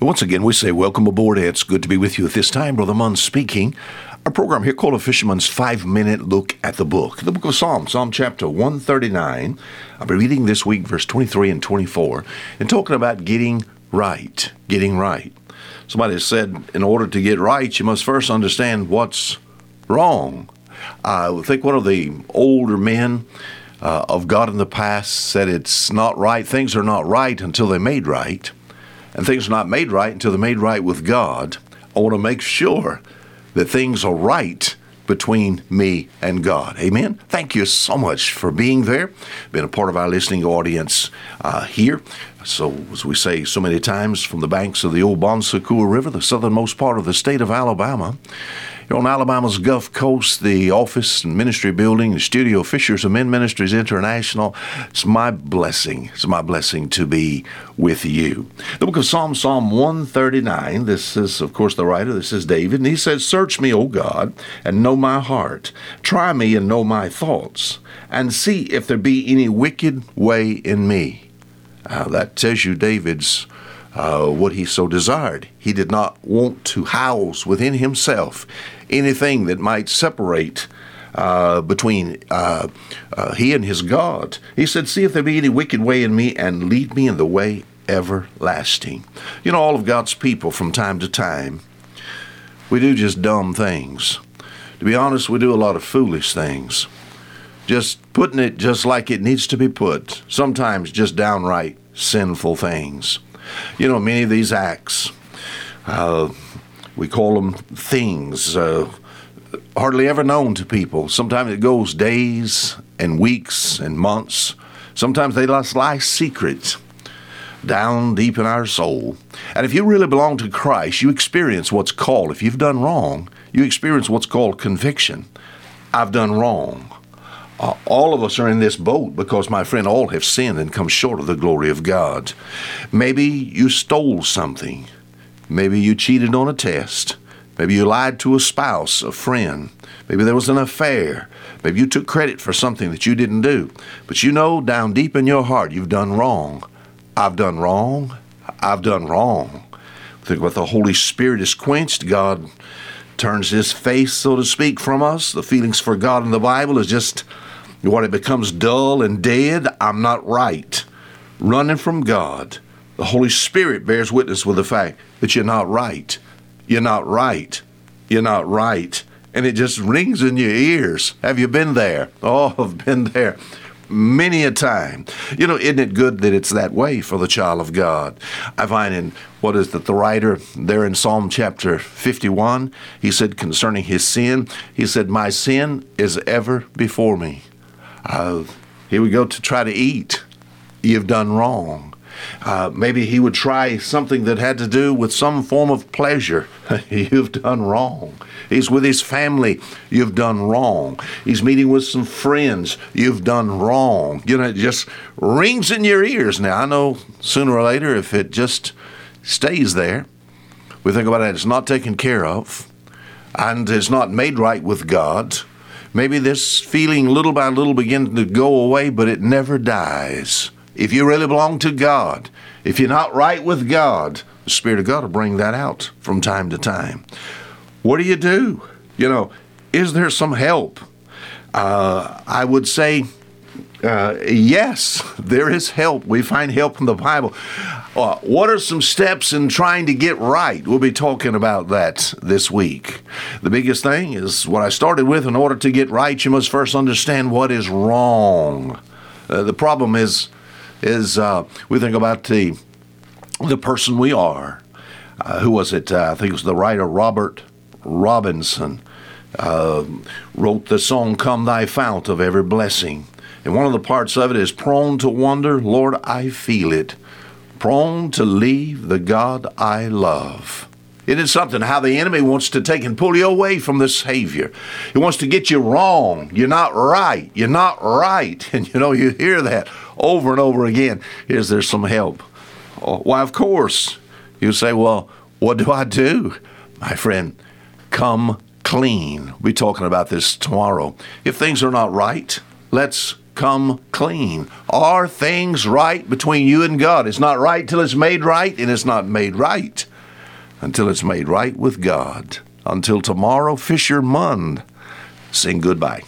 Once again, we say welcome aboard. It's good to be with you at this time. Brother Munn speaking. Our program here called A Fisherman's Five Minute Look at the Book. The book of Psalms, Psalm chapter 139. I'll be reading this week verse 23 and 24 and talking about getting right. Getting right. Somebody said, in order to get right, you must first understand what's wrong. I think one of the older men uh, of God in the past said it's not right. Things are not right until they're made right and things are not made right until they're made right with God. I want to make sure that things are right between me and God. Amen. Thank you so much for being there, being a part of our listening audience uh, here. So, as we say so many times, from the banks of the old Bon River, the southernmost part of the state of Alabama, here on Alabama's Gulf Coast, the office and ministry building, the studio, Fishers of Men Ministries International. It's my blessing. It's my blessing to be with you. The book of Psalm, Psalm 139. This is, of course, the writer. This is David. And he says, Search me, O God, and know my heart. Try me and know my thoughts, and see if there be any wicked way in me. Uh, that tells you David's uh, what he so desired. He did not want to house within himself anything that might separate uh, between uh, uh, he and his God. He said, See if there be any wicked way in me, and lead me in the way everlasting. You know, all of God's people from time to time, we do just dumb things. To be honest, we do a lot of foolish things. Just putting it just like it needs to be put. Sometimes just downright sinful things. You know, many of these acts, uh, we call them things, uh, hardly ever known to people. Sometimes it goes days and weeks and months. Sometimes they lie secret down deep in our soul. And if you really belong to Christ, you experience what's called, if you've done wrong, you experience what's called conviction. I've done wrong. Uh, all of us are in this boat because, my friend, all have sinned and come short of the glory of God. Maybe you stole something. Maybe you cheated on a test. Maybe you lied to a spouse, a friend. Maybe there was an affair. Maybe you took credit for something that you didn't do. But you know down deep in your heart you've done wrong. I've done wrong. I've done wrong. Think about the Holy Spirit is quenched. God turns his face, so to speak, from us. The feelings for God in the Bible is just when it becomes dull and dead, I'm not right. Running from God. The Holy Spirit bears witness with the fact that you're not right. You're not right. You're not right. And it just rings in your ears. Have you been there? Oh, I've been there many a time. You know, isn't it good that it's that way for the child of God? I find in what is that the writer there in Psalm chapter 51, he said concerning his sin, he said, My sin is ever before me. Uh, here we go to try to eat. You've done wrong. Uh, maybe he would try something that had to do with some form of pleasure. You've done wrong. He's with his family. You've done wrong. He's meeting with some friends. You've done wrong. You know, it just rings in your ears. Now, I know sooner or later, if it just stays there, we think about it, it's not taken care of and it's not made right with God Maybe this feeling little by little begins to go away, but it never dies. If you really belong to God, if you're not right with God, the Spirit of God will bring that out from time to time. What do you do? You know, is there some help? Uh, I would say uh, yes, there is help. We find help in the Bible. Uh, what are some steps in trying to get right? We'll be talking about that this week. The biggest thing is what I started with in order to get right, you must first understand what is wrong. Uh, the problem is, is uh, we think about the, the person we are. Uh, who was it? I think it was the writer Robert Robinson. Wrote the song Come Thy Fount of Every Blessing. And one of the parts of it is prone to wonder, Lord, I feel it prone to leave the God I love. It is something how the enemy wants to take and pull you away from the Savior. He wants to get you wrong. You're not right. You're not right. And you know, you hear that over and over again. Is there some help? Oh, why, of course. You say, well, what do I do? My friend, come clean. We'll be talking about this tomorrow. If things are not right, let's come clean. Are things right between you and God? It's not right till it's made right, and it's not made right until it's made right with God. Until tomorrow, Fisher Munn, sing goodbye.